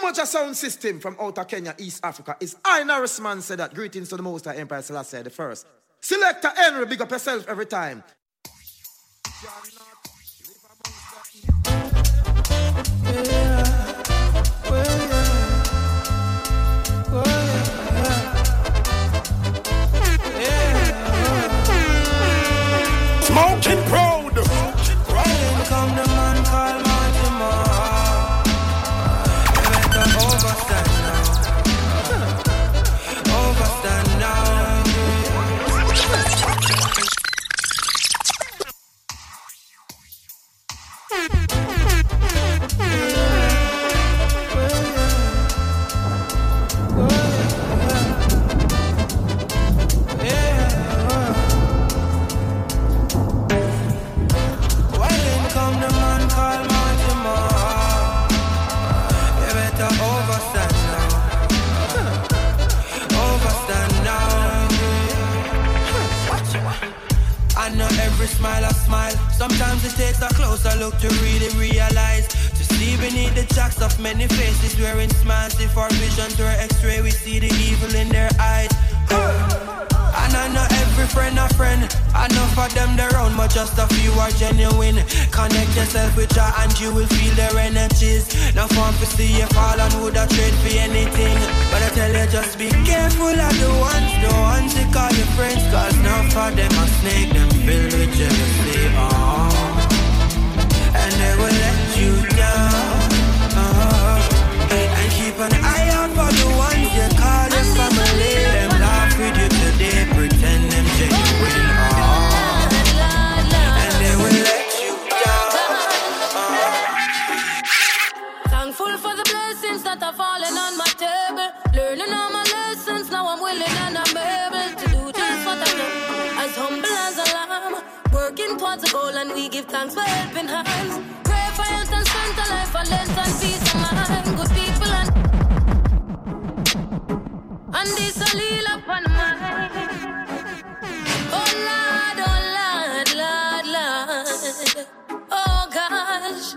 much a sound system from outer Kenya, East Africa is I Man said that. Greetings to the Most High Emperor Selassie the first. Selector Henry, big up yourself every time. Smoking It takes a closer look to really realize. To see beneath the jacks of many faces wearing smiles. If our visions were x-ray, we see the evil in their eyes. And I know every friend a friend. Enough of them they're but just a few are genuine. Connect yourself with Jah and you will feel their energies. Now fun to see you fall and would have trade for anything. Tell you, just be careful of the ones, the ones you call your friends. Cause now for them a snake, them filled with jealousy. Oh. And they will let you down. Oh. And keep an eye out for the ones you call your family. Them laugh with you today, pretend them genuine. Oh. And they will let you down. Thankful for the blessings that are falling on my table. Learning all my lessons, now I'm willing and I'm able to do just what I do. As humble as a lamb, working towards a goal, and we give thanks for helping hands. Pray for health and strength, a life for length and peace of mind. Good people and and this a lead up on mine. Oh Lord, oh Lord, Lord, Lord. Oh gosh.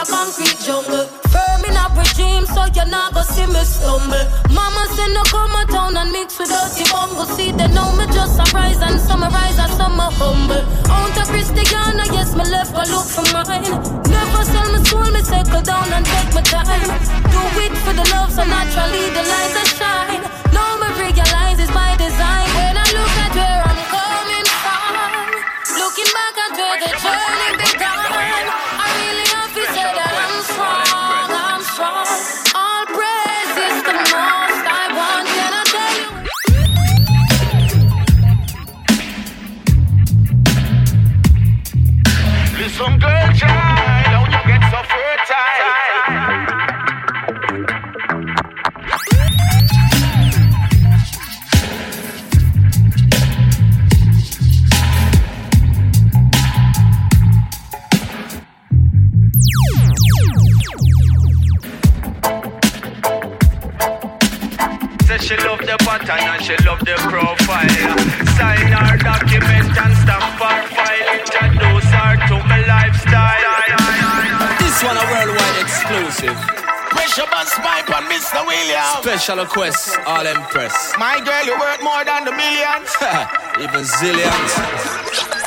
your concrete jungle. Firm in a regime, so you're not gonna see me stumble. Mama said no come a town and mix with dirty bungle. See they know me just a rise and summarize as summer humble. Out of Christiana, yes, me left go look for mine. Never sell my soul, me settle down and take my time. Do it for the love, so naturally the light that shine. Now me realize it's by design. When I look at where I'm coming from, looking back at where the journey love the pattern and she love the profile. Sign her document and stamp her file. Introduce her to my lifestyle. This one a worldwide exclusive. Pressure bus pipe on Mr. William. Special request, all impress. My girl, you worth more than the millions. Even zillions.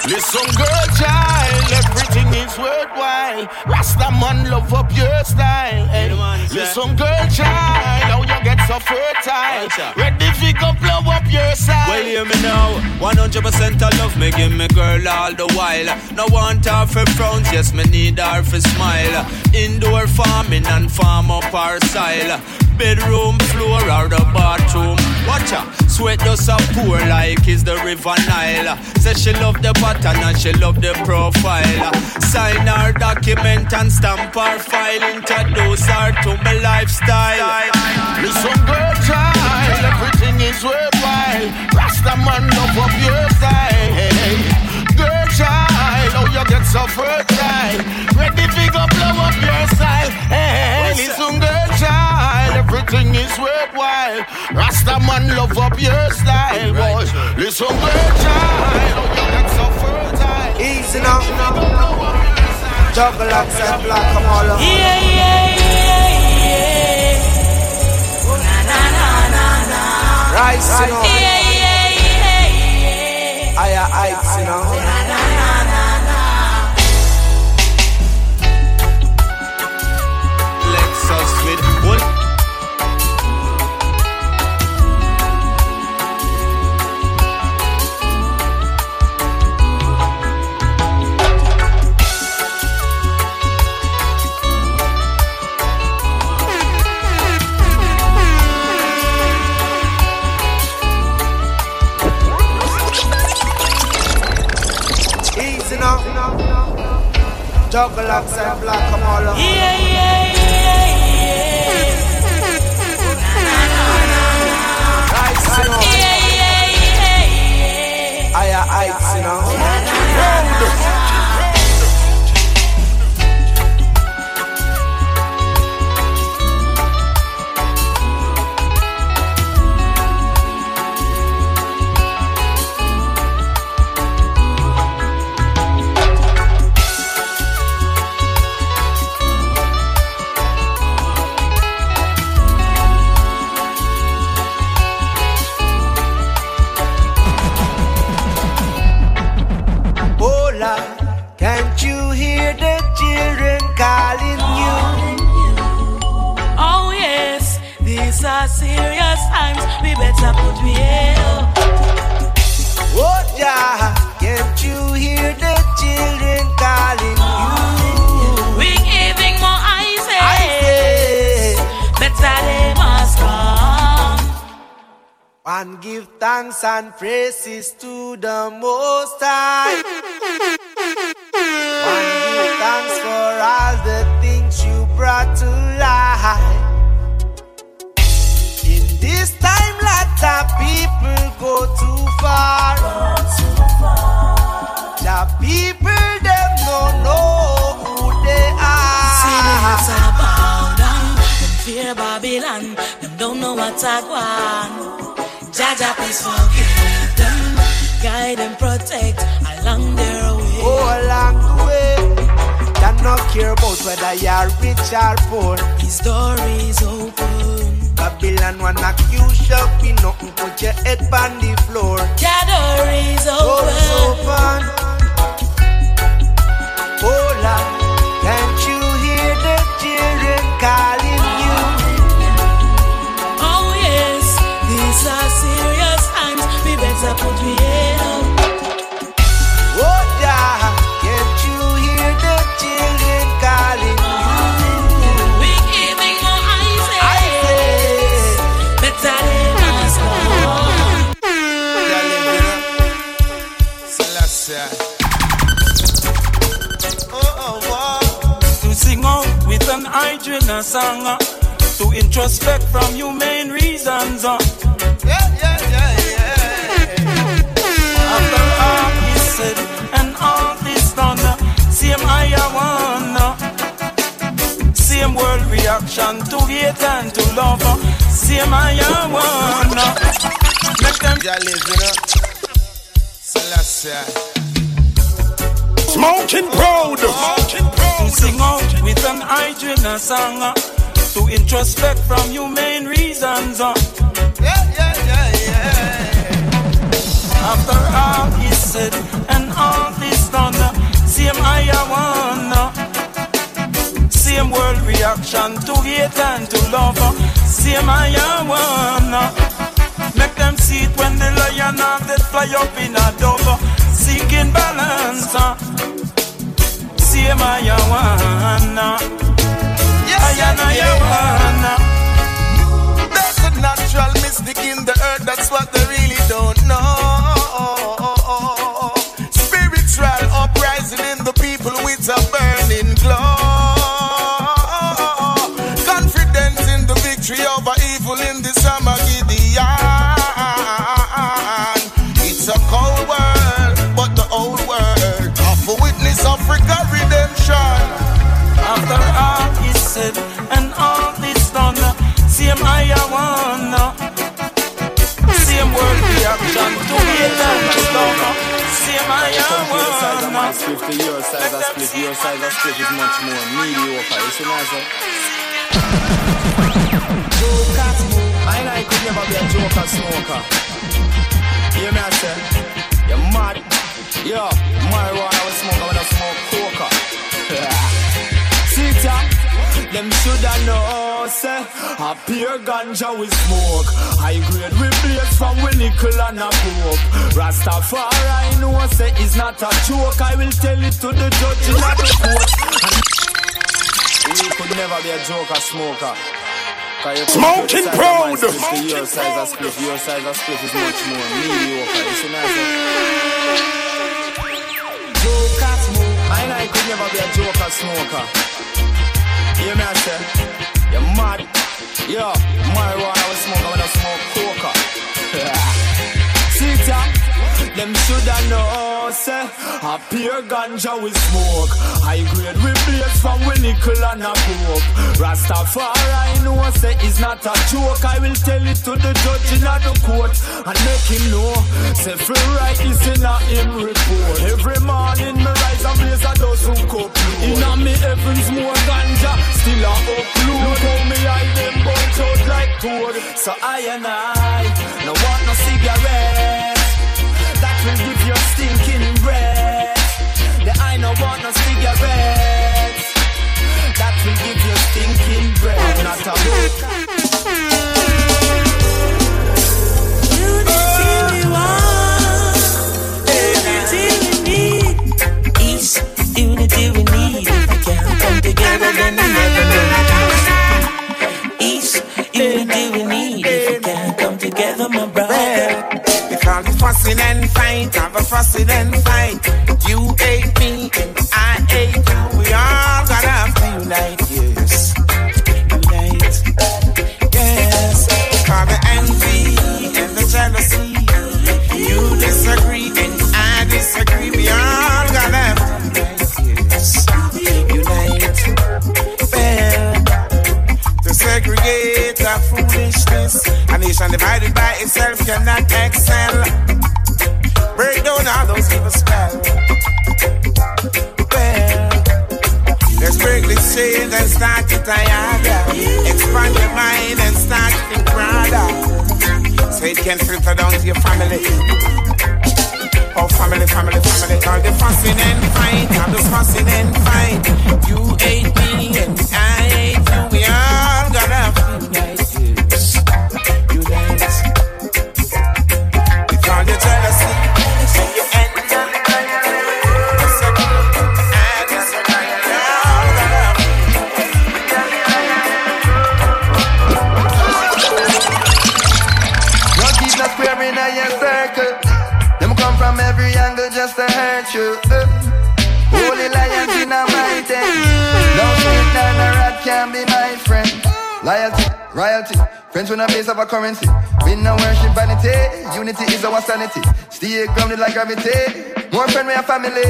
Listen, girl, child, everything is worthwhile. Rasta man love up your style. Hey. Listen, girl, child, how you get so fertile? Ready fi go blow up your side. Well, hear me now. 100% I love me, give me girl all the while. No want her for frowns, yes, me need her for smile. Indoor farming and farm up our style. Bedroom floor or the bathroom. Watch her, sweat does a pour like is the river Nile. Say she love the pattern and she love the profile. Sign her document and stamp her file. Introduce her to my lifestyle. Listen, girl, child, everything is worthwhile. Rasta man love up your style. Girl, child, how you get so fertile? Ready fi go blow up your style. Hey, listen, girl, everything is worthwhile. Rasta man love up your style, boy. Listen, girl, child, how you get so fertile? Easy now. Juggle up, and black, come all up. Yeah, yeah, yeah, yeah. Na na na na na. Rise, you know. Yeah, yeah, yeah, yeah. Higher heights, you know. And give thanks and praises to the Most High. And give thanks for all the things you brought to life. In this time, lots of people go too far. The people them don't know who they Sinners are. are bow down. Them fear Babylon. Them don't know what I want. Jah Jah, please forgive them. Guide and protect along their way. Oh, along the way, they not care about whether you're rich or poor. His door is open. Babylon wanna accuse you for nothing, put your head on the floor. Your door is open. open. Oh, Hola, can't you hear the children calling serious times. We better put we up. Oh yeah, can't you hear the children calling? We giving more eyes. Better they to sing out with an hydrant a song uh, to introspect from humane reasons. Uh. I one. Uh. Same world reaction to hate and to love. Same I one. Uh. Make them Smoking proud. to sing out with an hydrant song uh, to introspect from humane reasons. Uh. After all is said and all same higher one. Same world reaction to hate and to love. Same higher one. Make them see it when the lion of They fly up in a dove. Seeking balance. Same higher one. Yes, higher, one. There's a natural mystic in the earth. That's what they really don't know. Spiritual up with a burning glow. Confidence in the victory over evil in this Armageddon. It's a cold world, but the old world of a witness of Africa redemption. After all is said and all is done, same I wanna. Same world reaction to hate and love. Same I the wanna. Split to your size of split. Your size of split is much more mediocre. You see what I'm saying? I know I could never be a joker smoker. You Hear me I say? You're mad. Yo, marijuana will smoke I smoke coca. Them shoulda know, say A pure ganja we smoke High grade we blaze from we nickel and a coke Rastafari know say it's not a joke I will tell it to the judge in the court we could never be a joker smoker Smoking compare the size of my proud. Your size of split, your size of split is much more mediocre You see what I'm saying? I know I could never be a joker smoker. Hear me I say? You're mad. Yo, marijuana we smoke when I smoke Them shoulda know, say A pure ganja we smoke. High grade we blaze from we nickel and a coke Rastafari know, say it's not a joke. I will tell it to the judge in the court And make him know Say free right is in a him report. Every morning me rise and blaze a dozen cup. In a me heavens more ganja Still a upload. Look how me hide them bunch out like toad So I and I brother. Because it's fussing and fight, have a fussing and fight. Cannot excel. Break down all those evil spells. Well, let's break this chain and start it higher. Expand your mind and start to think broader. So it can filter down to your family. Oh, family, family, family. All the fussing and fight, all the fussing and fight. You hate me and I hate of a currency. We no worship vanity. Unity is our sanity. Stay grounded like gravity. More friend we a family.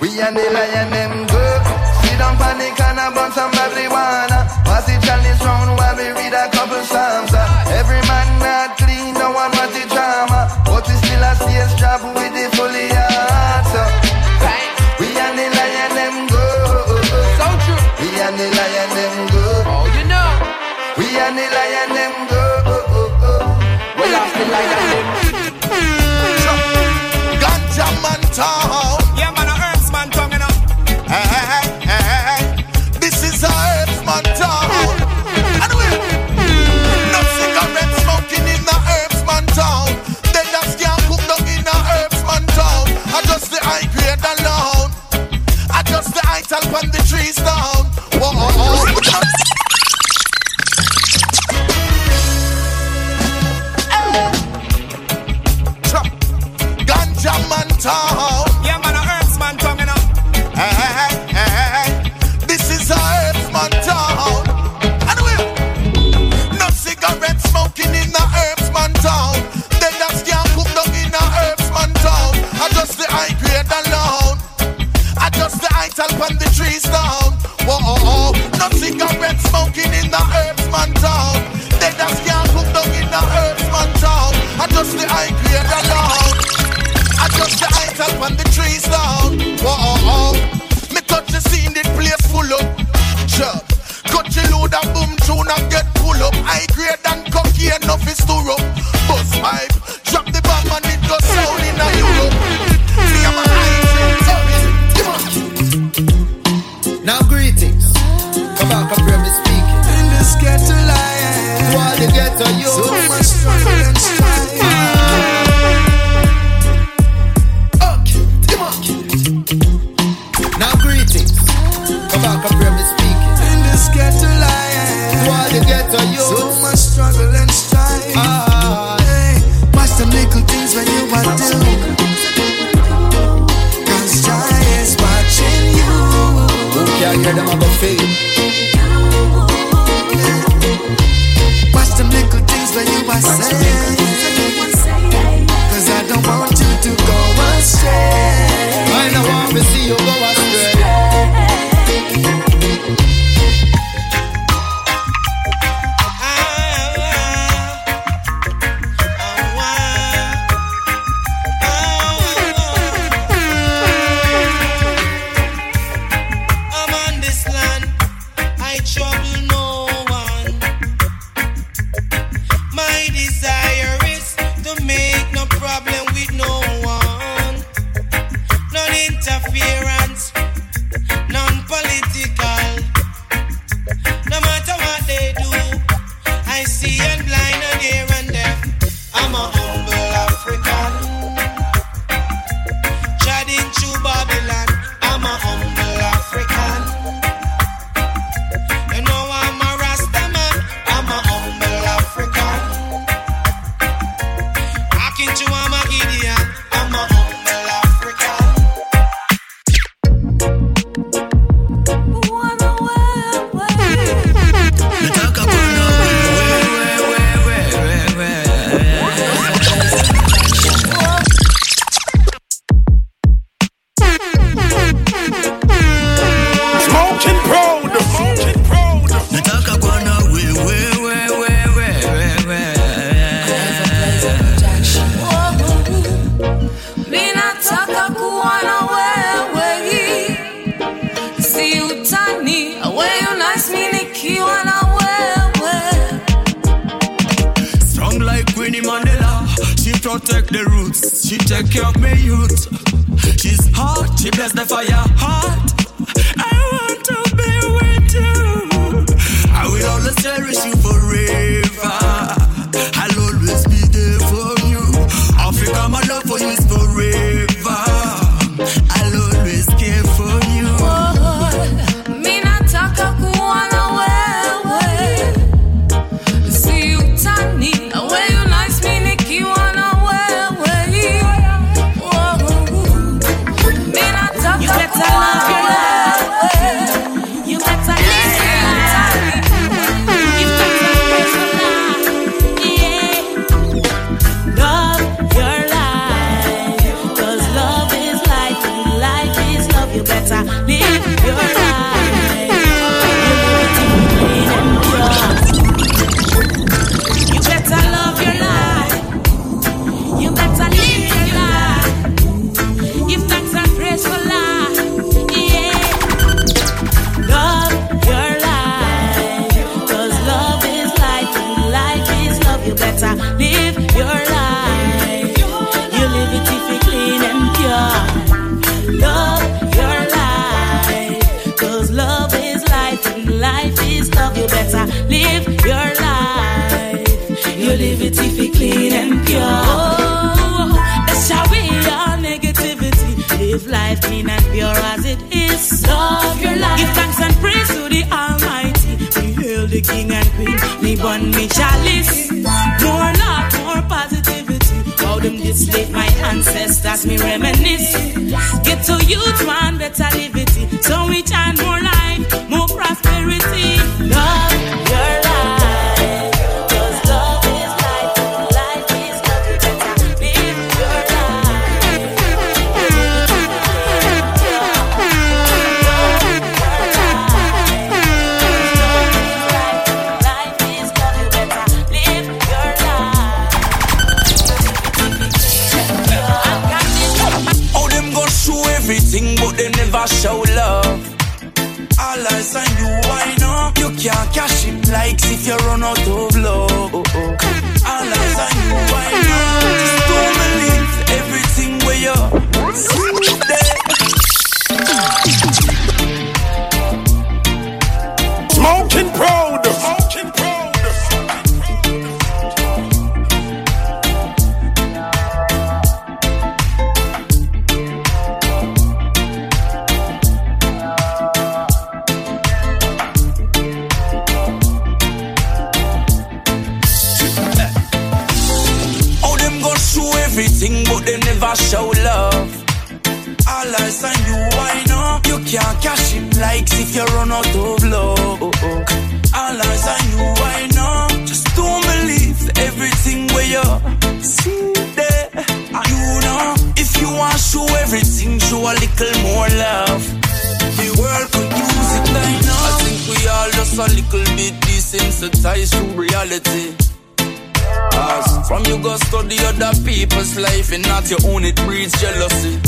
We and the lion them go. Sit down panic and a bun some marijuana. Pass the chalice round while we read a couple psalms. uh. Every man not clean, no one want the drama. But we still a stage job with the fully heart. So. We and the lion them go. So true. We and the lion and the lion them go. We lost the lion them. When you, I say. Cause I don't want you to go astray. I don't want to see you go astray. She take care of me youth. She's hot, she bless the fire hot. the king and queen. Me bun me chalice. More love, more positivity. How them dislike my ancestors, me reminisce. Get to youth, one better liberty. So we chant more love. Little bit desensitized to reality. Cause from you go study other people's life and not your own, it breeds jealousy.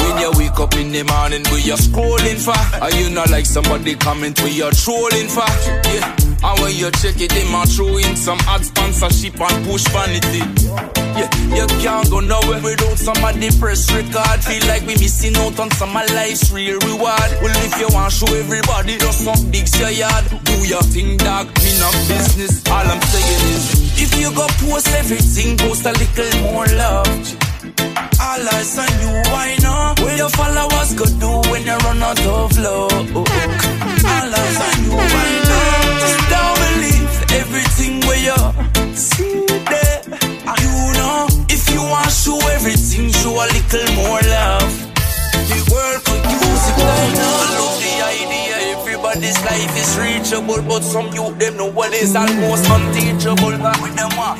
When you wake up in the morning, we you scrolling for? Are you not like somebody comment where you're trolling for? Yeah. And when you check it, might throw in some ad sponsorship and push vanity. Yeah, you can't go nowhere without somebody press record. Feel like we missing out on some of life's real reward. Well, if you want show everybody, just some big your yard. Do your thing, dog. Me not business. All I'm saying is, if you go post everything, post a little more love. All eyes on you, why not? What your followers go do when you run out of love? All eyes on you, why not? Everything where you see there. You know, if you want to show everything, show a little more love. The world could use it right now. I love the idea. Everybody's life is reachable, but some youth them know what is almost unteachable. With them what?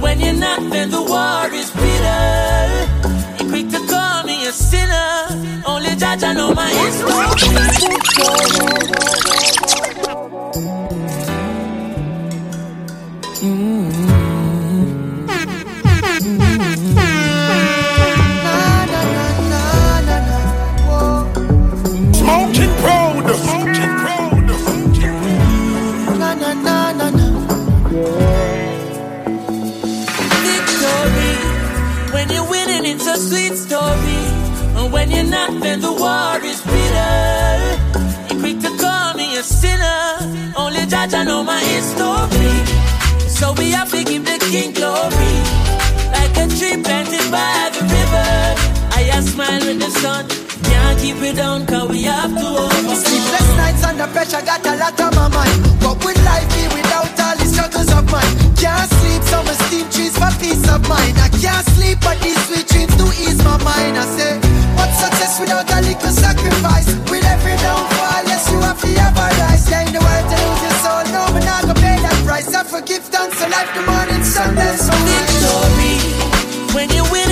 When you're not, then the war is bitter. You're quick to call me a sinner. Only judge I know my history. When you're not, then the war is bitter. You're quick to call me a sinner. Only judge I know my history. So we have to give the king glory. Like a tree planted by the river. I a smile with the sun. Can't keep it down, cause we have to overcome. Sleepless nights under pressure got a lot on my mind. What would life be without all the struggles of mine? Can't sleep, so I steam trees peace of mind. I can't sleep, but these sweet dreams do ease my mind. I say, what success without a little sacrifice? With every downfall, yes, you have to have a rise. Yeah, in the world to lose your soul, no, but not gonna pay that price. I forgive thanks, so life the morning sun, that's so victory. When you're winning,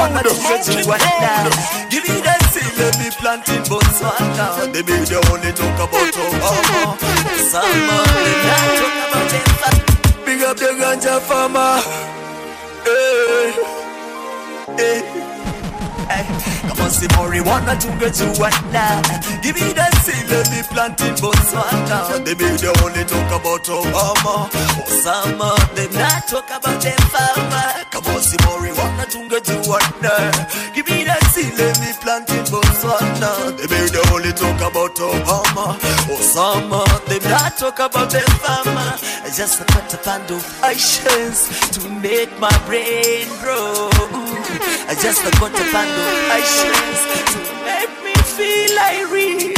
Smoking proud. Smoking proud. Give me that seed, let me plant it, but Santa. They make the only talk about Obama. Summer, they not talk about them. Big up the ganja farmer. Hey, hey. Come on, see marijuana to get you what now. Give me that seed, let me plant it, but Santa. They the only talk about Obama. Osama, they not talk about them farmer. Come on, see marijuana to get you what now. Give me that seed, let me plant it, but Santa. They the only talk about Obama. Osama, they not talk about them farmer. I just a band of patience to make my brain grow. I just a band of patience to make me feel real.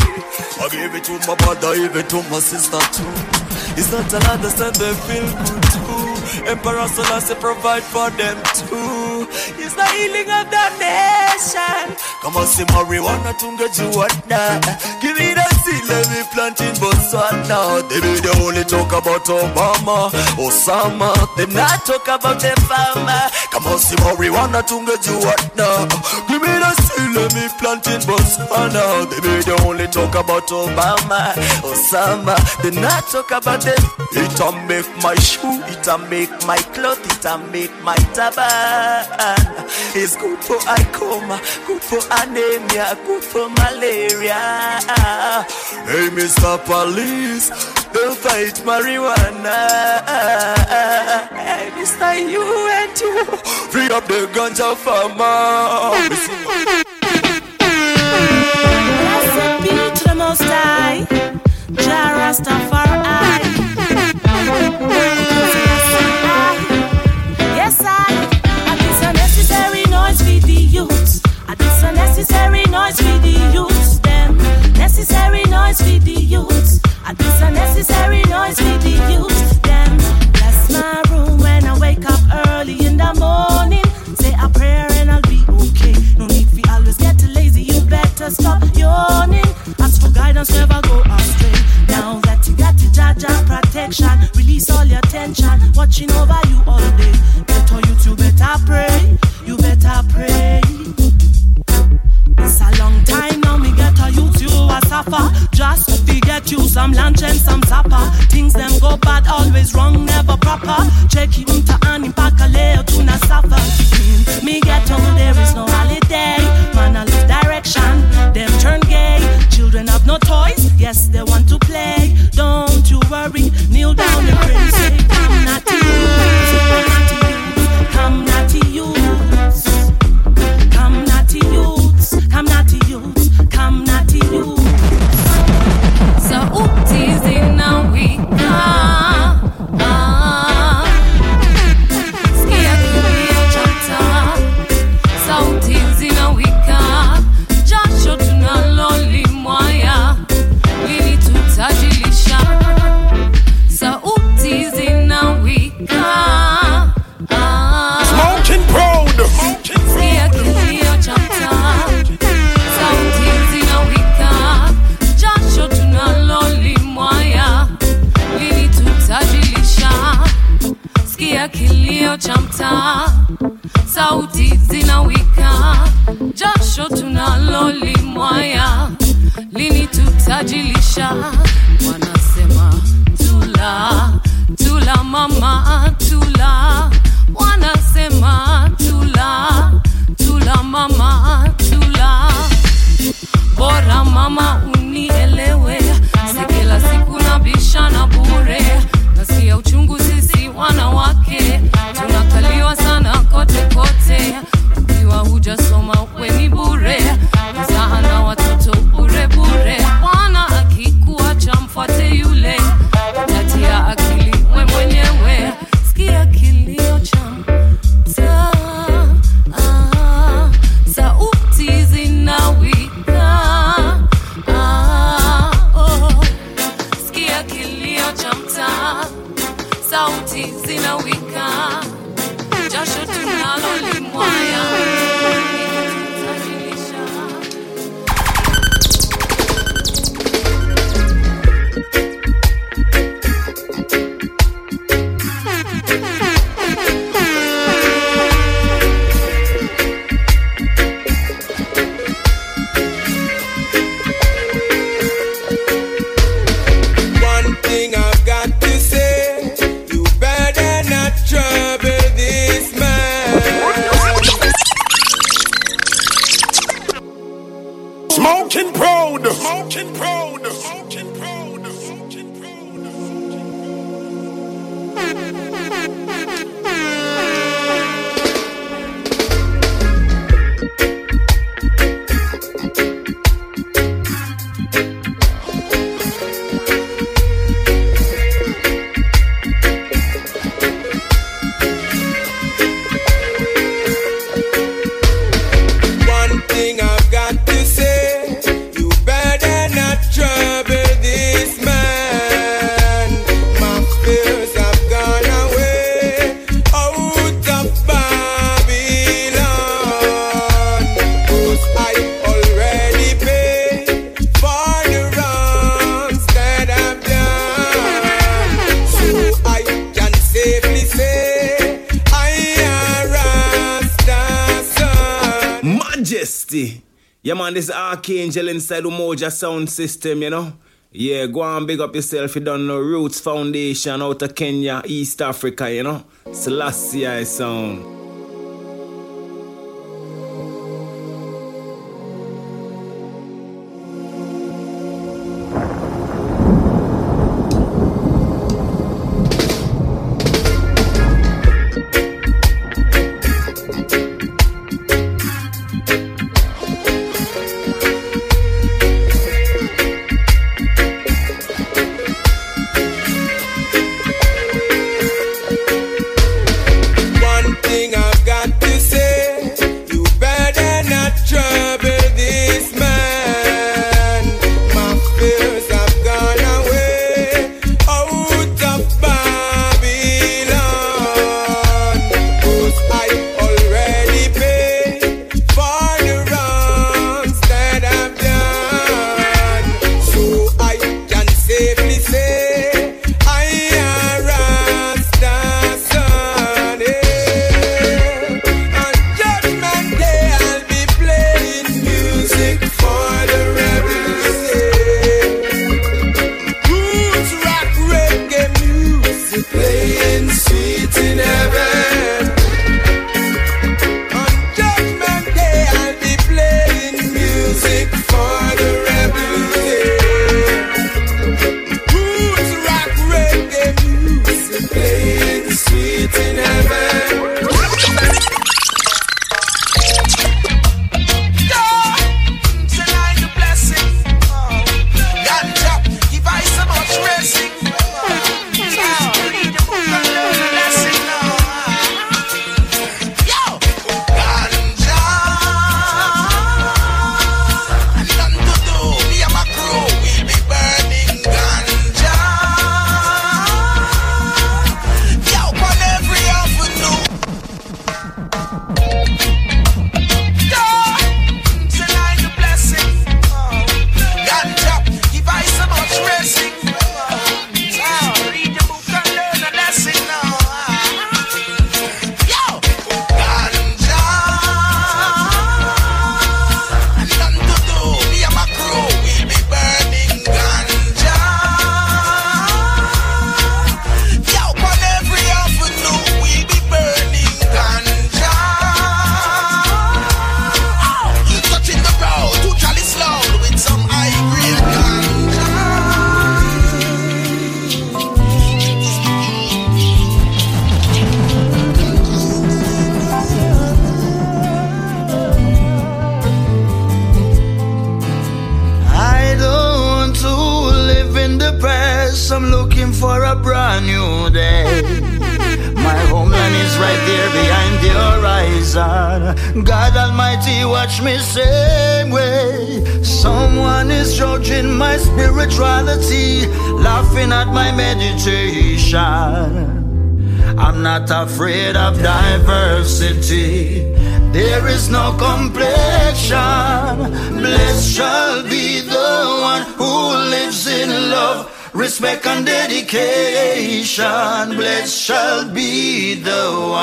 I give it to my brother, to my sister too. It's not a lot that they feel good too. Emperor Selassie provide for them too. It's the healing of the nation. Come on, see marijuana tunga juana. Give me the seed, let me plant in Botswana. They be the only talk about Obama, Osama. They not talk about the farmer. Come on, see marijuana tunga juana. Give me the seed, let me plant in Botswana. Oh they be the only talk about Obama, Osama. They not talk about them. It'll make my shoe, it'll make my cloth, it'll make my taban. It's good for eye coma, good for anemia, good for malaria. Hey, Mr. Police, don't fight marijuana. Hey, Mr. You and you, free up the ganja farmer. Blessed be to the Most necessary noise for the youths. Them necessary noise for the youths. And it's a necessary noise for the youths. Them bless my room when I wake up early in the morning. Say a prayer and I'll be okay. No need for always get lazy. You better stop yawning. Ask for guidance, never go astray. Now that you got the Jah Jah protection, release all your tension, watching over You some lunch and some supper. Things them go bad, always wrong, never proper. Check you to an impaka leo to na suffer. Me get told there is no holiday. Man, I lose direction. Them turn gay. Children have no toys. Yes, they want to play. Don't you worry. Kneel down and pray. Say, come not tutajilisha inside Umoja sound system, you know. Yeah, go and big up yourself. You don't know Roots Foundation out of Kenya, East Africa, you know. Selassie sound.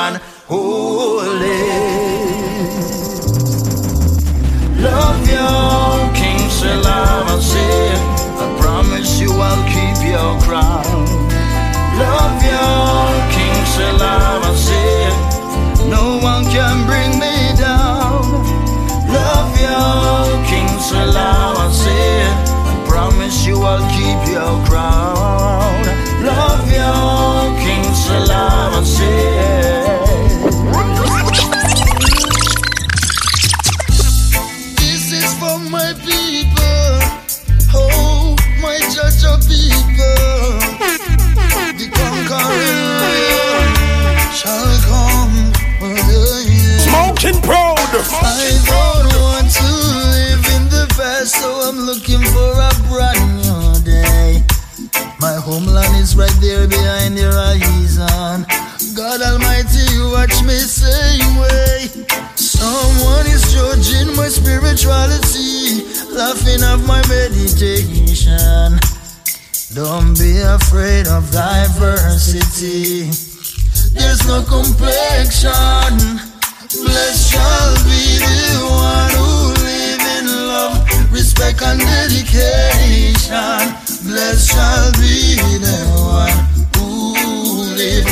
one. Ooh. end of my meditation. Don't be afraid of diversity. There's no complexion. Blessed shall be the one who live in love, respect and dedication. Blessed shall be the one who live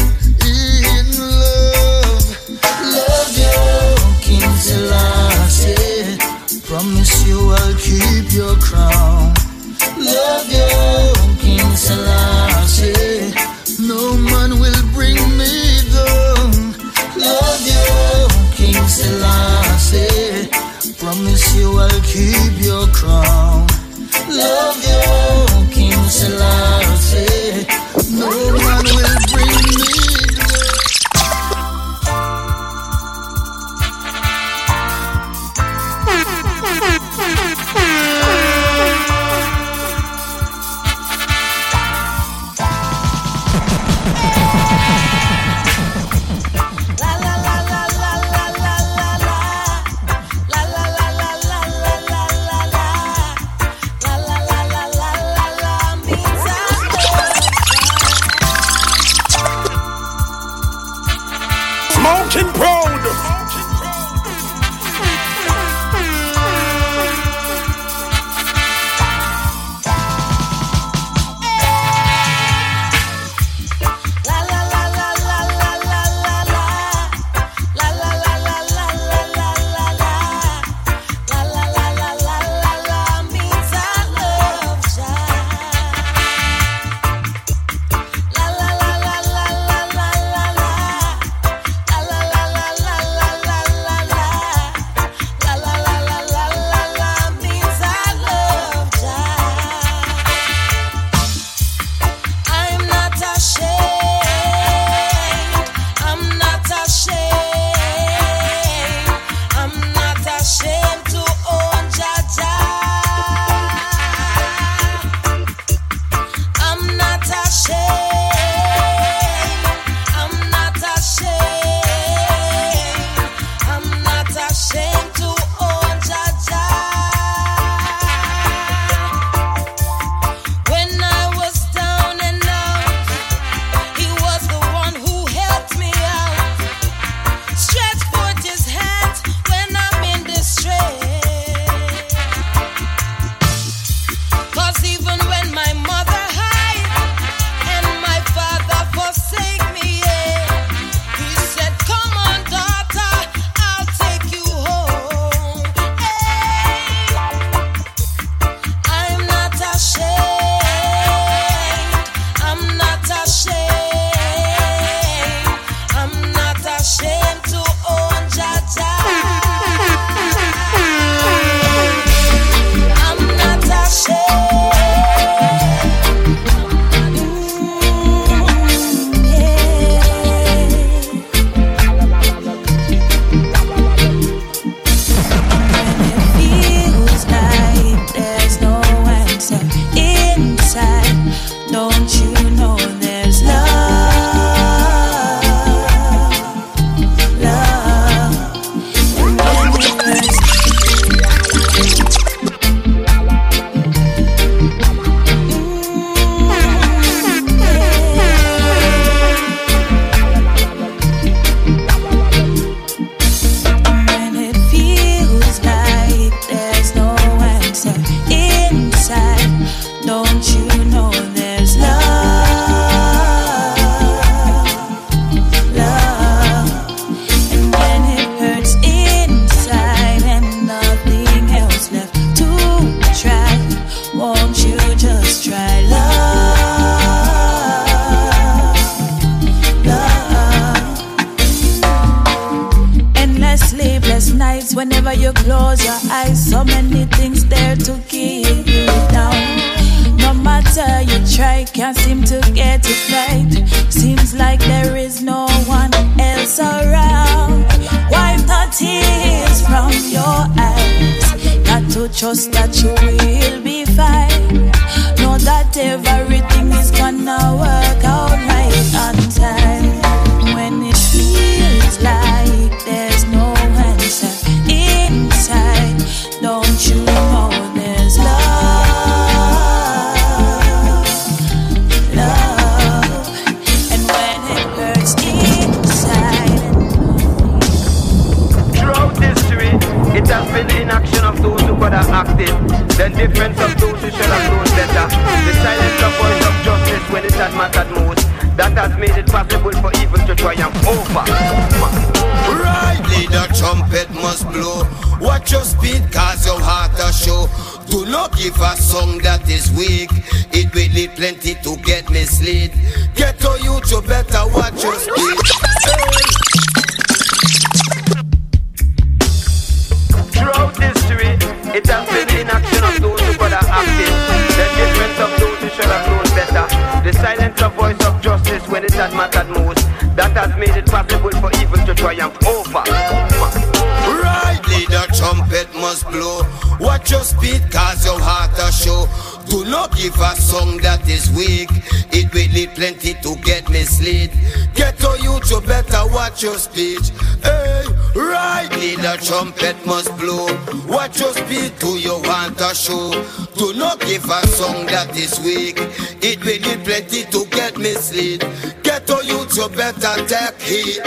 watch your speech. Hey, right, leader trumpet must blow. Watch your speed, do you want a show? Do not give a song that is weak. It will need plenty to get misled. Get to you to better take heed.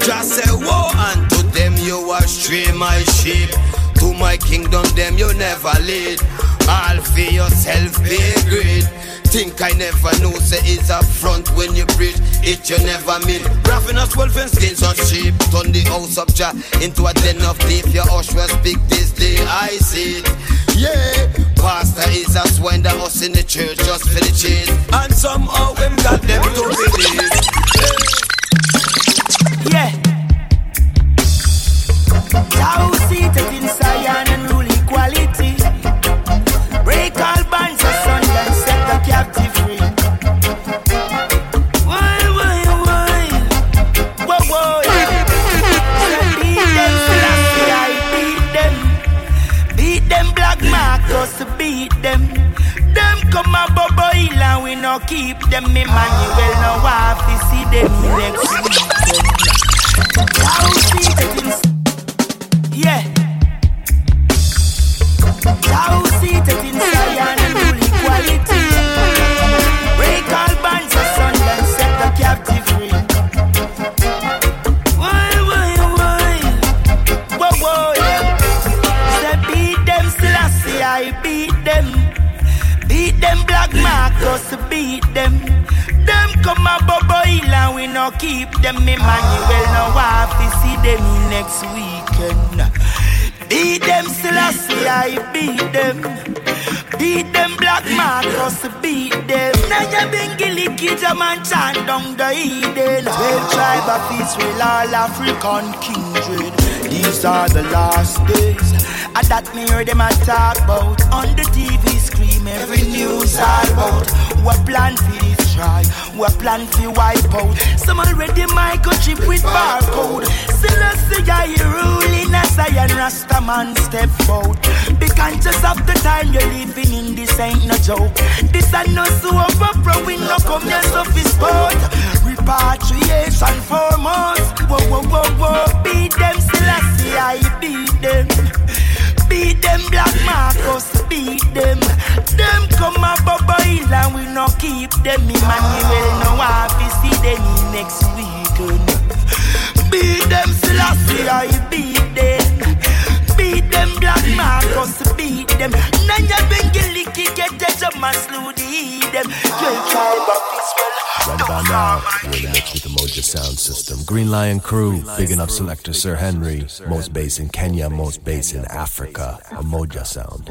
Just say woe to them you are astray my sheep. To my kingdom them you never lead. All for yourself be great. Think I never know say it's a front when you preach it you never mean. Ravenous wolf and skins on sheep. Turn the house of Jah into a den of thief. Your hush will speak this day I see it. Yeah, pastor is a swine that us in the church just for the chase. And somehow him got them to believe. Yeah. Thou no keep them. Emmanuel no wife, we see them next in keep them. Emmanuel no wife, we see them next weekend. Beat them, Selassie, I beat them. Beat them, Black Marcus, beat them. Now you been gilly kids, a man chant down the Eden. Twelve tribe of Israel, all African kindred. These are the last days. I that me hear them a talk about on the TV screen. Every news all about what plan for this try, what plan to wipe out. Some already microchip with barcode. Selassie, I ruling as Zion Rasta man step out. Be conscious of the time you're living in. This ain't no joke. This ain't no super pro. We no come here so fi sport. Repatriation foremost. Whoa whoa whoa whoa. Beat them I beat them. Beat them Black Marcus, beat them. Them come a bubble hill and we no keep them. Emmanuel no want to see them next weekend. Beat them Selassie, I beat them. Beat them Black Marcus, beat them. Nanya Bengeliki get the jump and slew the them. Twelve tribe of Israel. Right about now, we're Moja Sound System. Green Lion Crew, Big Enough selector Sir Henry. Most bass in Kenya, most bass in Africa. A Sound.